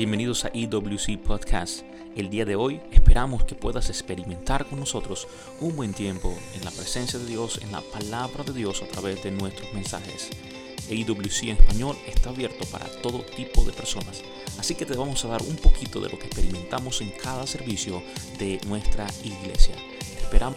Bienvenidos a EWC Podcast. El día de hoy esperamos que puedas experimentar con nosotros un buen tiempo en la presencia de Dios, en la palabra de Dios a través de nuestros mensajes. EWC en español está abierto para todo tipo de personas, así que te vamos a dar un poquito de lo que experimentamos en cada servicio de nuestra iglesia. Esperamos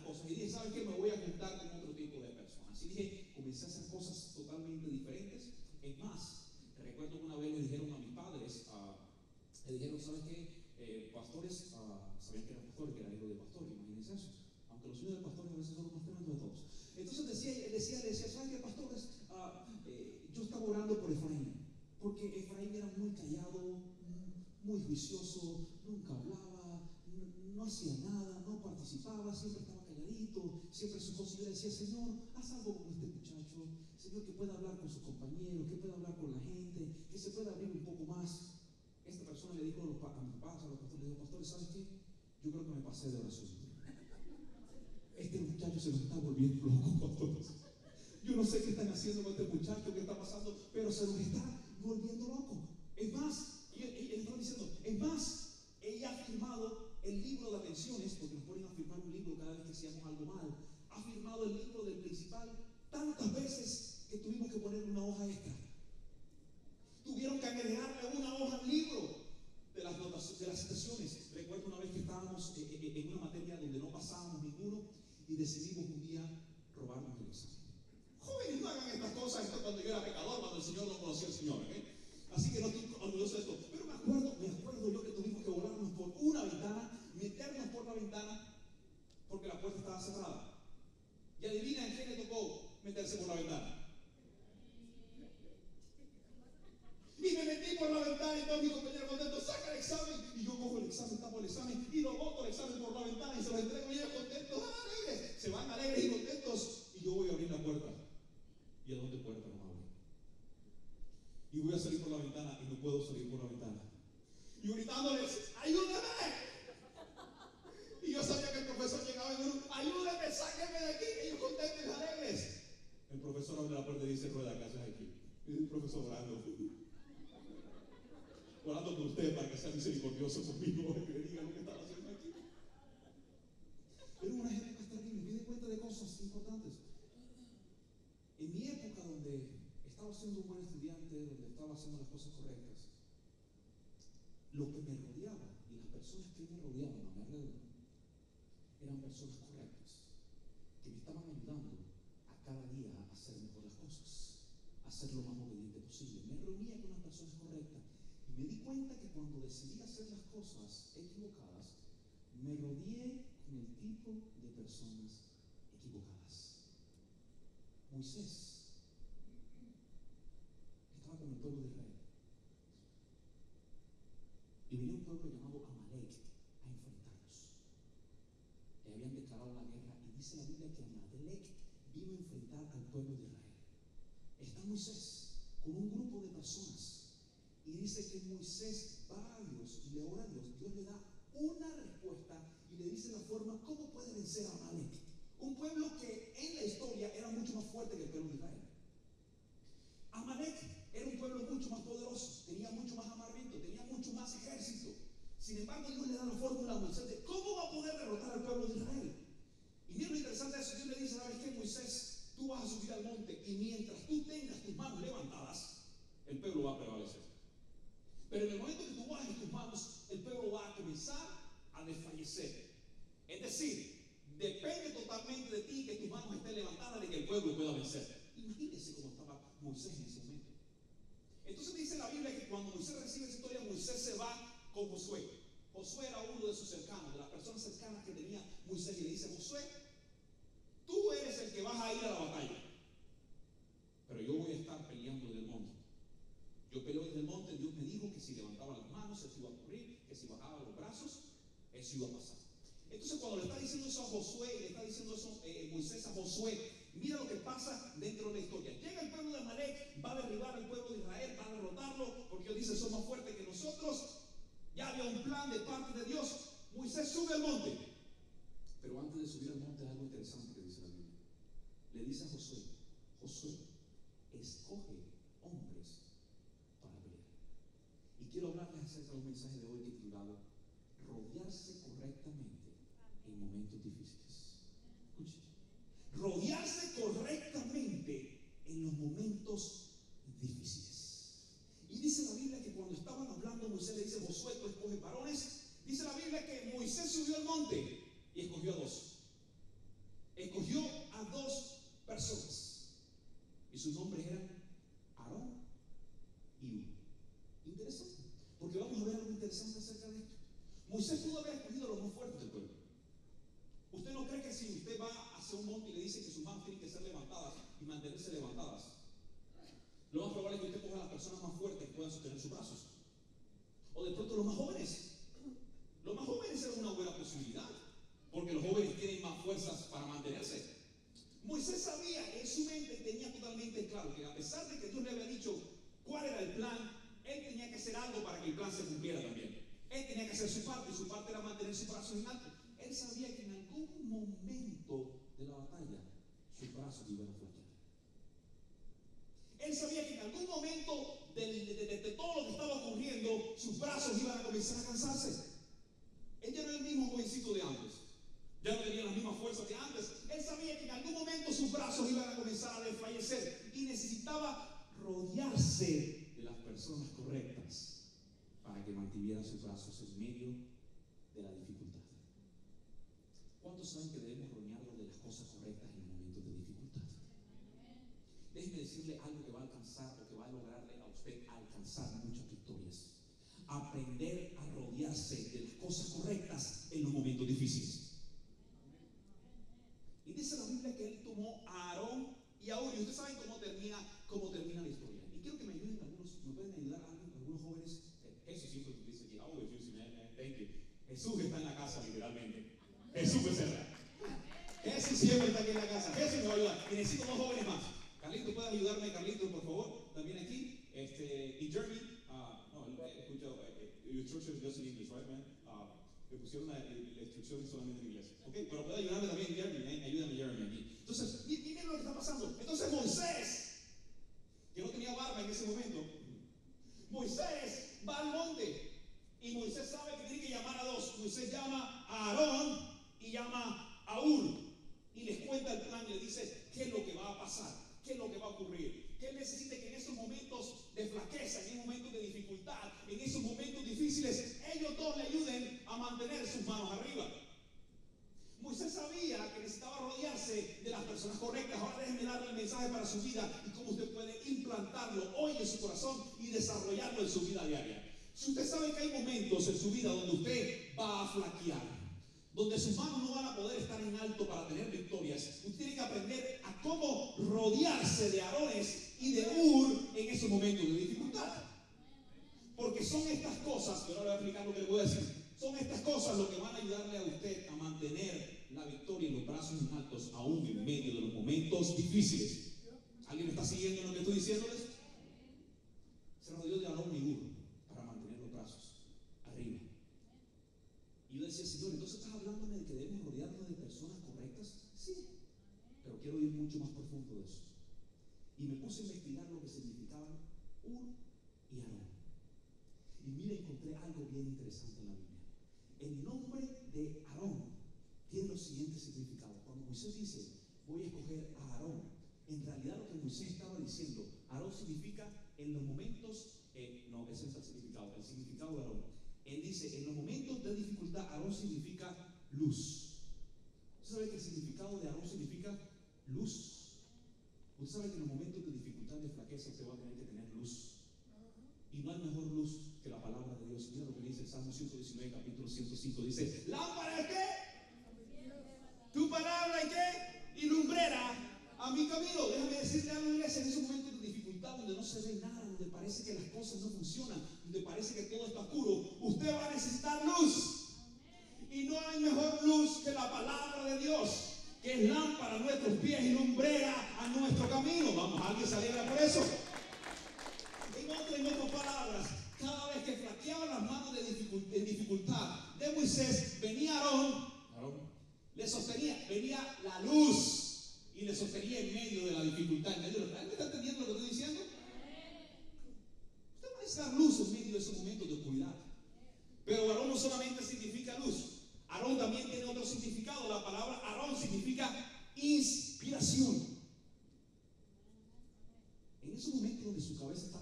¿sabes qué? Me voy a juntar con otro tipo de personas. Así que comencé a hacer cosas totalmente diferentes. Es más, recuerdo que una vez le dijeron a mis padres, uh, le dijeron, ¿sabes qué? Eh, pastores, uh, sabían que eran pastores, que era hijo de pastores, imagínense eso. Aunque los hijos de pastores a veces son los más grandes de todos. Entonces decía, decía, decía, ¿sabes qué, pastores? Uh, eh, yo estaba orando por Efraín, porque Efraín era muy callado, muy juicioso, nunca hablaba, no, no hacía nada, no participaba, siempre estaba su esposo decía, Señor, haz algo con este muchacho, Señor, que pueda hablar con sus compañeros, que pueda hablar con la gente, que se pueda abrir un poco más. Esta persona le dijo a, los, mis padres, a los pastores, le dijo, pastores, ¿sabes qué? Yo creo que me pasé de oración. Este muchacho se nos está volviendo loco, pastores. Yo no sé qué están haciendo con este muchacho, qué está pasando, pero se nos está volviendo loco. Es más, él estaba diciendo, es más, mal, ha firmado el libro del principal tantas veces que tuvimos que ponerle una hoja extra. Tuvieron que agregarle una hoja al libro de las, notas, de las citaciones. Recuerdo una vez que estábamos eh, eh, en una materia donde no pasábamos ninguno y decidimos un día robarnos el examen. Jóvenes, no hagan estas cosas, esto cuando yo era pecador, cuando el Señor no conocía al Señor. Adivina en qué le tocó meterse por la ventana. Y me metí por la ventana y todos mis compañeros contentos, saca el examen. Y yo cojo el examen, tapo el examen y lo boto el examen por la ventana y se lo entrego y ellos contentos, alegres. Se van alegres y contentos. Y yo voy a abrir la puerta. ¿Y a dónde puerta no abro? Y voy a salir por la ventana y no puedo salir por la ventana. Y gritándoles, ayúdame. Y yo sabía que el profesor llegaba y dijo, ayúdeme, sáquenme de aquí. Ellos contentos y alegres. El profesor abre la puerta y dice, rueda, ¿qué haces aquí? Y el profesor orando. Orando por usted para que sea misericordioso conmigo y que le diga lo que estaba haciendo aquí. Pero una época terrible. Me di cuenta de cosas importantes. En mi época donde estaba siendo un buen estudiante, donde estaba haciendo las cosas correctas, lo que me rodeaba y las personas que me rodeaban a mi alrededor eran personas correctas, que me estaban ayudando a cada día a hacer mejor las cosas, a ser lo más obediente posible. Me reunía con las personas correctas y me di cuenta que cuando decidí hacer las cosas equivocadas, me rodeé con el tipo de personas equivocadas. Moisés estaba con el pueblo de Israel. Y venía un pueblo llamado Amalek habían declarado la guerra y dice la Biblia que Amalek vino a enfrentar al pueblo de Israel. Está Moisés con un grupo de personas y dice que Moisés va a Dios y le ora a Dios. Dios le da una respuesta y le dice la forma cómo puede vencer a Amalek. Un pueblo que en la historia era mucho más fuerte que el pueblo de Israel. Pero en el momento que tú bajes tus manos, el pueblo va a comenzar a desfallecer. Es decir, depende totalmente de ti que tus manos estén levantadas de que el pueblo pueda vencer. Imagínense cómo estaba Moisés en ese momento. Entonces dice la Biblia que cuando Moisés recibe esa historia, Moisés se va con Josué. Josué era uno de sus cercanos, de las personas cercanas que tenía Moisés, y le dice, Josué, tú eres el que vas a ir a la batalla. Ya había un plan de parte de Dios. Moisés sube al monte. Pero antes de subir al monte, algo interesante que dice la. Le dice a Josué, escoge hombres para pelear. Y quiero hablarles acerca de un mensaje de hoy titulado Rodearse correctamente en momentos difíciles. Escuche. Rodearse correctamente en los momentos difíciles. Y dice la Biblia que cuando estaban hablando, Moisés le dice, Josué, tú escoges varones. Dice la Biblia que Moisés subió al monte y escogió a dos. Escogió a dos personas. Y sus nombres eran Aarón y Ur. Interesante. Porque vamos a ver algo interesante acerca de esto. Moisés pudo haber escogido a los más fuertes del pueblo. ¿Usted no cree que si usted va hacia un monte y le dice que sus manos tienen que ser levantadas y mantenerse levantadas, lo más probable es que usted coja a las personas más fuertes que puedan sostener sus brazos? O de pronto los más jóvenes. Los más jóvenes eran una buena posibilidad, porque los jóvenes tienen más fuerzas para mantenerse. Moisés sabía en su mente, tenía que a pesar de que Dios le había dicho cuál era el plan, él tenía que hacer algo para que el plan se cumpliera también. Él tenía que hacer su parte y su parte era mantener sus brazos en alto. Él sabía que en algún momento de la batalla sus brazos iban a flaquear. Él sabía que en algún momento de, de- de- de todo lo que estaba ocurriendo, sus brazos iban a comenzar a cansarse. Él ya no era el mismo jovencito de antes. Ya no tenía las mismas fuerzas que antes. Él sabía que en algún momento sus brazos iban a comenzar a desfallecer necesitaba rodearse de las personas correctas para que mantuvieran sus brazos en medio de la dificultad. ¿Cuántos saben que debemos rodearnos de las cosas correctas en los momentos de dificultad? Déjeme decirle algo que va a alcanzar o que va a lograrle a usted alcanzar muchas victorias. Aprender a rodearse de las cosas correctas en los momentos difíciles. Y dice la Biblia que él tomó a Aarón y a Uri. Ustedes saben cómo termina, cómo termina la historia. Y quiero que me ayuden algunos, me pueden ayudar algunos, algunos jóvenes. Eh, Jesús siempre dice que, oh, Jesús, man, man, thank you. Jesús está en la casa literalmente. Jesús becerra. Jesús siempre está aquí en la casa. Jesús me va a ayudar. Y necesito dos jóvenes más. Carlito, ¿puedes ayudarme, Carlito, por favor? También aquí. Este, y Jeremy, ah, no, eh, escucha, eh, eh, is just in English, right, man? Ah, le pusieron la, la instrucción solamente en inglés. Ok, pero puede ayudarme también, Jeremy, eh, ayúdame, Jeremy, aquí. Entonces, miren lo que está pasando. Entonces, Moisés, que no tenía barba en ese momento, Moisés va al monte y Moisés sabe que llamar a dos. Moisés llama a Aarón y llama a Ur y les cuenta el plan y le dice qué es lo que va a pasar, qué es lo que va a ocurrir. Que él necesita que en esos momentos de flaqueza, en esos momentos de dificultad, en esos momentos difíciles, ellos dos le ayuden a mantener sus manos arriba. Moisés sabía que necesitaba rodearse de las personas correctas. Ahora déjenme darle el mensaje para su vida y cómo usted puede implantarlo hoy en su corazón y desarrollarlo en su vida diaria. Si usted sabe que hay momentos en su vida donde usted va a flaquear, donde sus manos no van a poder estar en alto para tener victorias, usted tiene que aprender a cómo rodearse de Aarones y de Ur en esos momentos de dificultad. Porque son estas cosas, que ahora voy a explicar lo que le voy a decir, son estas cosas lo que van a ayudarle a usted a mantener la victoria y los brazos en altos aún en medio de los momentos difíciles. ¿Alguien está siguiendo en lo que estoy diciéndoles? Se rodeó de Aarón y Ur para mantener los brazos arriba. Y yo decía, Señor, entonces estás hablándome de que debemos rodearnos de personas correctas. Sí, pero quiero ir mucho más profundo de eso. Y me puse a investigar lo que significaban Ur y Aarón. Y mira, encontré algo bien interesante en la Biblia. El nombre de Aarón tiene los siguientes significados. Cuando Moisés dice, voy a escoger a Aarón, en realidad lo que Moisés estaba diciendo, Aarón significa en los momentos, eh, no, ese es el significado, el significado de Aarón. Él dice, en los momentos de dificultad, Aarón significa luz. ¿Usted sabe que el significado de Aarón significa luz? Usted sabe que en los momentos de dificultad, de flaqueza, usted va a tener que tener luz. Y no hay mejor luz que la palabra de Dios. Mira lo que dice el Salmo 119, capítulo 105. Dice, lámpara es qué? Tu palabra es qué? Y lumbrera a mi camino. Déjame decirle algo, iglesia, en esos momentos de dificultad, donde no se ve nada, donde parece que las cosas no funcionan, donde parece que todo está oscuro, usted va a necesitar luz. Y no hay mejor luz que la palabra de Dios, que es lámpara a nuestros pies y lumbrera a nuestro camino. Vamos, alguien se alegra por eso. En, otras, en otras palabras, cada vez que flaqueaba las manos de dificultad, en dificultad de Moisés, venía Aarón, Aarón, le sostenía, venía la luz y le sostenía en medio de la dificultad. ¿Me está entendiendo lo que estoy diciendo? Usted va a necesitar luz en medio de esos momentos de oscuridad. Pero Aarón no solamente significa luz, Aarón también tiene otro significado. La palabra Aarón significa inspiración. En ese momento donde su cabeza está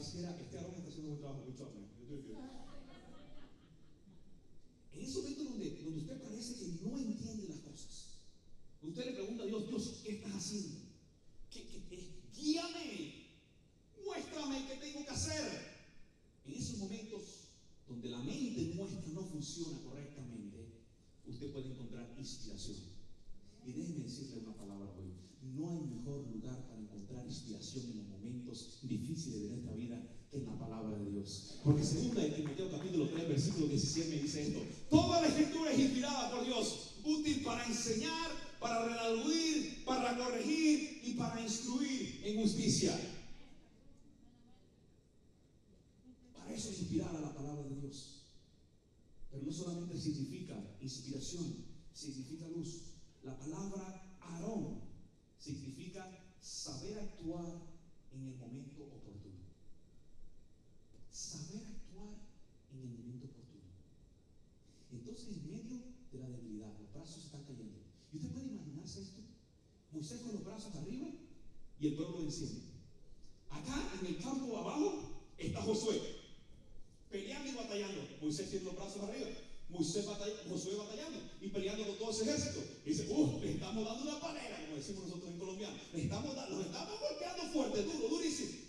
pareciera que este Aarón está haciendo un trabajo? Mucho En ese momento donde, donde usted parece que no entiende las cosas, usted le pregunta a Dios, Dios, ¿qué estás haciendo? ¿Qué, qué, qué? Guíame, muéstrame qué tengo que hacer. En esos momentos donde la mente nuestra no funciona correctamente, usted puede encontrar inspiración. Y déjeme decirle una palabra hoy. No hay mejor lugar para encontrar inspiración en los momentos difíciles de nuestra vida que en la palabra de Dios. Porque de Timoteo capítulo 3, versículo 17 me dice esto. Toda la escritura es inspirada por Dios, útil para enseñar, para redarguir, para corregir y para instruir en justicia eso es inspirar a la palabra de Dios. Pero no solamente significa inspiración, significa luz. La palabra Aarón significa saber actuar en el momento oportuno. Saber actuar en el momento oportuno. Entonces, en medio de la debilidad, los brazos están cayendo. ¿Y usted puede imaginarse esto? Moisés con los brazos arriba y el pueblo encima. Acá en el campo abajo está Josué peleando y batallando. Moisés tiene los brazos arriba. Moisés batallando, Josué batallando y peleando con todo ese ejército. Dice, uh, le estamos dando una panera, como decimos nosotros en colombiano. Le estamos, los estamos golpeando fuerte, duro, durísimo.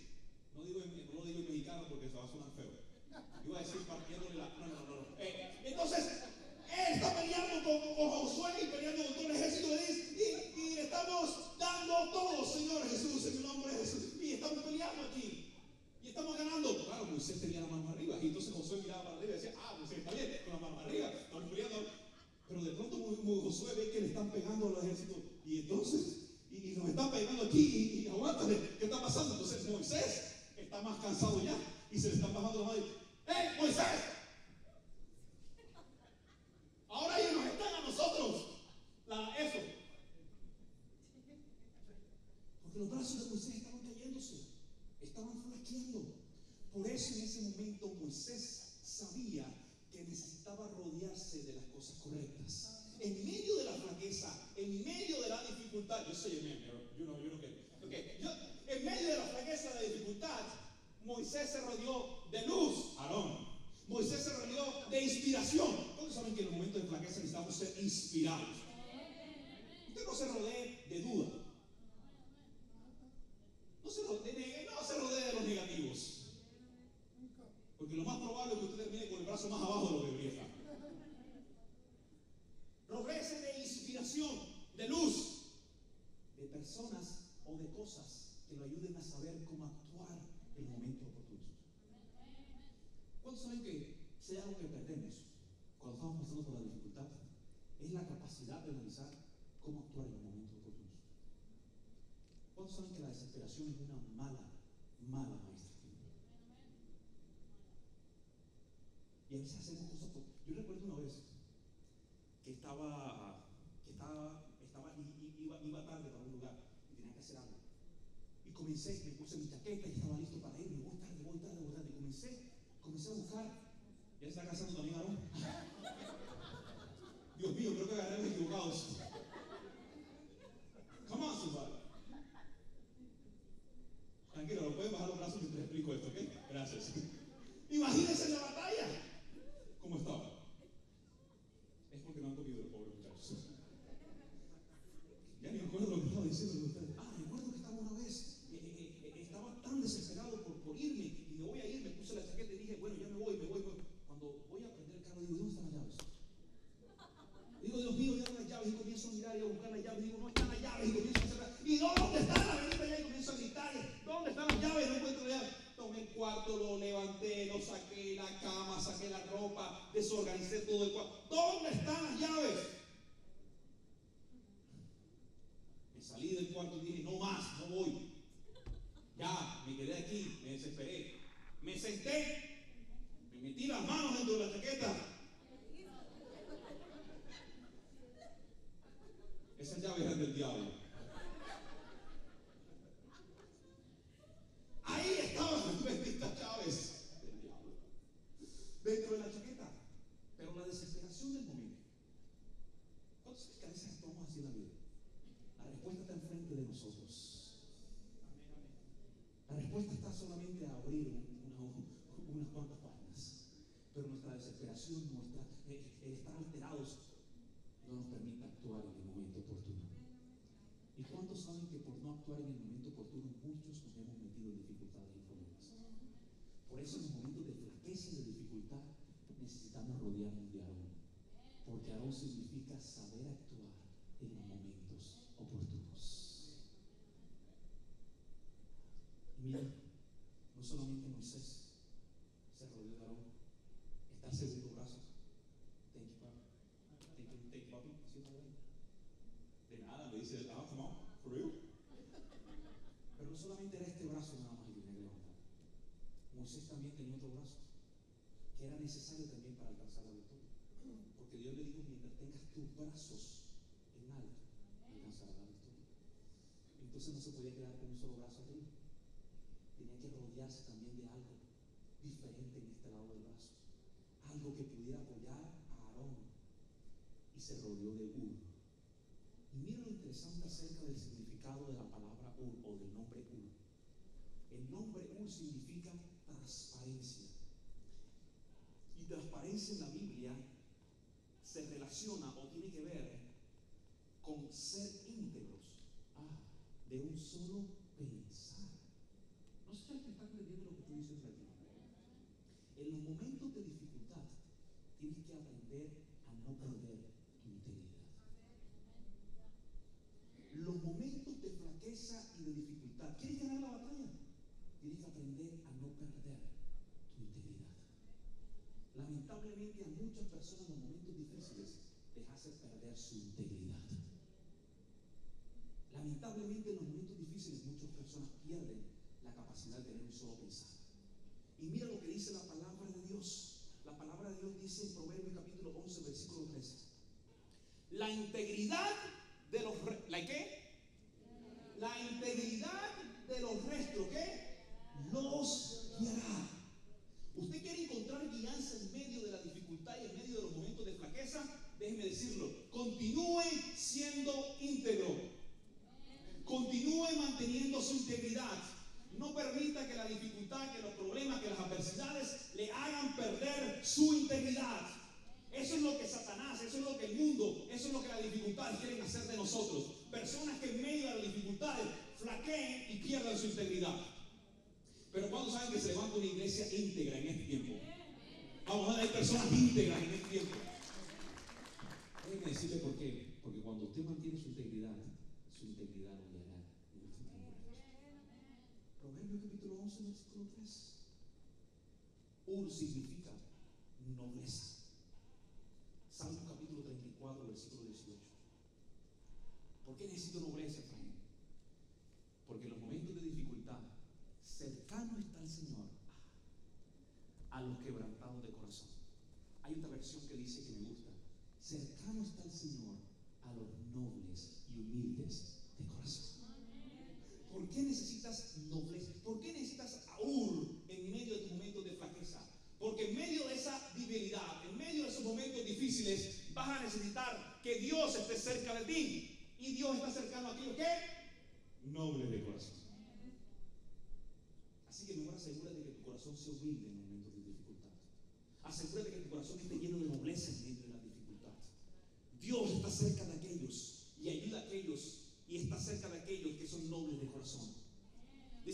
En ese momento Moisés sabía que necesitaba rodearse de las cosas correctas. En medio de la flaqueza, en medio de la dificultad, yo soy el yo no, yo no en medio de la flaqueza, de la dificultad, Moisés se rodeó de luz, Aarón. Moisés se rodeó de inspiración. ¿Cuántos saben que en los momentos de flaqueza necesitamos ser inspirados? Usted no se rodee de duda. No se rodee, no se rodee de los negativos. Porque lo más probable es que usted termine con el brazo más abajo de lo que debería estar. Rodeese de inspiración, de luz, de personas o de cosas que lo ayuden a saber cómo actuar en momentos oportunos. ¿Cuántos saben que sea algo que perdemos cuando estamos pasando por la dificultad? Es la capacidad de analizar cómo actuar en el momento ¿Cuántos saben que la desesperación es una mala, mala maestra? Y a veces hacemos cosas. Yo recuerdo una vez que estaba, que estaba, estaba iba, iba tarde para un lugar y tenía que hacer algo. Y comencé, me puse mi chaqueta y estaba listo para irme. Voy tarde, voy tarde, voy tarde. Y comencé, comencé a buscar. Ya está casando también Aarón. Dios mío, creo que agarré los equivocados. Come on, somebody. Tranquilo, no pueden bajar los brazos mientras explico esto, ¿ok? Gracias. Imagínense la batalla. ¿Cómo estaba? Es porque no han comido los pobres muchachos. Ya ni me acuerdo lo que estaba diciendo de ustedes. Ah, recuerdo que estaba una vez, eh, eh, eh, estaba tan desesperado por, por, irme y me voy a ir, me puse la chaqueta y dije, bueno, ya me voy, me voy. Cuando voy a prender el estaba, desorganicé todo el cuarto. ¿Dónde están las llaves? Me salí del cuarto y dije, no más, no voy. Ya, me quedé aquí, me desesperé. Me senté, me metí las manos dentro de la chaqueta. Esa llave es del diablo. Ahí estaban benditas llaves del diablo. Dentro de la chaqueta. Pero la desesperación del momento. ¿Cuántos sabes que a veces actuamos así en la vida? La respuesta está enfrente de nosotros. La respuesta está solamente a abrir una- unas cuantas páginas. Pero nuestra desesperación, nuestra, eh, el estar alterados, no nos permite actuar en el momento oportuno. ¿Y cuántos saben que por no actuar en el momento oportuno, muchos nos hemos metido en dificultades y problemas? Por eso en los momentos de flaqueza y de dificultad necesitamos rodearnos de Aarón. Porque Aarón significa saber actuar en momentos oportunos. Y mira, no solamente Moisés se rodeó de Aarón, está el segundo brazo. Thank you, papi. Thank you, thank you, papi. ¿Sí está bien? De nada, me dice, ah, come on, for real. Pero no solamente era este brazo nada más el que tenía que levantar. Moisés también tenía otro brazo, que era necesario también para alcanzar la victoria. Porque Dios le dijo, mientras tengas tus brazos en alto, alcanzarás la victoria. Entonces no se podía quedar con un solo brazo arriba. Tenía que rodearse también de algo diferente en este lado del brazo. Algo que pudiera apoyar a Aarón. Y se rodeó de Ur. Y mira lo interesante acerca del significado de la palabra Ur o del nombre Ur. El nombre Ur significa transparencia. Y transparencia en la Biblia se relaciona o tiene que ver con ser íntegros. Ah, de un solo pensar. No sé si alguien está entendiendo lo que estoy diciendo aquí. En los momentos de dificultad tienes que aprender a no perder tu integridad. Los momentos de flaqueza y de dificultad, ¿quieres ganar la batalla? Tienes que aprender a no perder tu integridad. Lamentablemente a muchas personas en los difíciles les hace perder su integridad. Lamentablemente en los momentos difíciles muchas personas pierden la capacidad de tener un solo pensar. Y mira lo que dice la palabra de Dios. La palabra de Dios dice en Proverbios capítulo 11, versículo 13. La integridad de los... ¿La qué? La integridad de los restos, ¿qué? Los guiará. ¿Usted quiere encontrar guianza en medio de la dificultad y en medio de los momentos de flaqueza? Déjeme decirlo. Continúe siendo íntegro. Continúe manteniendo su integridad. No permita que la dificultad, que los problemas, que las adversidades le hagan perder su integridad. Eso es lo que Satanás, eso es lo que el mundo, eso es lo que las dificultades quieren hacer de nosotros. Personas que en medio de las dificultades flaqueen y pierdan su integridad. Pero ¿cuándo saben que se levanta una iglesia íntegra en este tiempo? Vamos a ver, hay personas íntegras en este tiempo. Decirle por qué. Porque cuando usted mantiene su integridad, su integridad este tiempo. Proverbios capítulo 11, versículo 3. Ur significa nobleza. Salmo capítulo 34, versículo 18. ¿Por qué necesito nobleza, Efraín? Porque en los momentos de dificultad, cercano está el Señor a los quebrantados de corazón. Hay otra versión que dice que me gusta. Cercano está el Señor a los nobles y humildes de corazón. ¿Por qué necesitas nobleza? ¿Por qué necesitas aún en medio de tus momentos de flaqueza? Porque en medio de esa debilidad, en medio de esos momentos difíciles, vas a necesitar que Dios esté cerca de ti. Y Dios está cercano a aquellos que nobles de corazón. Así que mejor asegúrate de que tu corazón sea humilde en momentos de dificultad. Asegúrate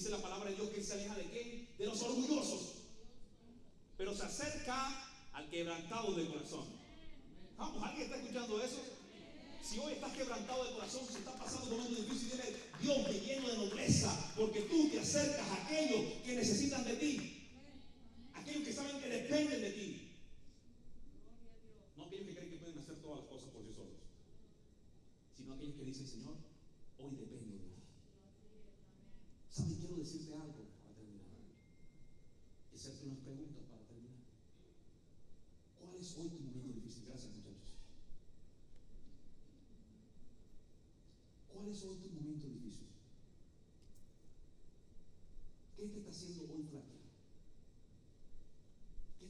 La palabra de Dios que se aleja de qué? De los orgullosos. Pero se acerca al quebrantado de corazón. Vamos, ¿alguien está escuchando eso? Si hoy estás quebrantado de corazón, si estás pasando por un difícil, dile, Dios me lleno de nobleza, porque tú te acercas a aquellos que necesitan de ti, aquellos que saben que dependen de ti, no aquellos que creen que pueden hacer todas las cosas por sí solos, sino aquellos que dicen, Señor,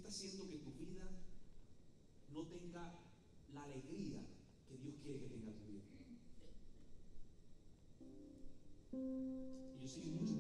está haciendo que tu vida no tenga la alegría que Dios quiere que tenga tu vida? Y yo sé que muchos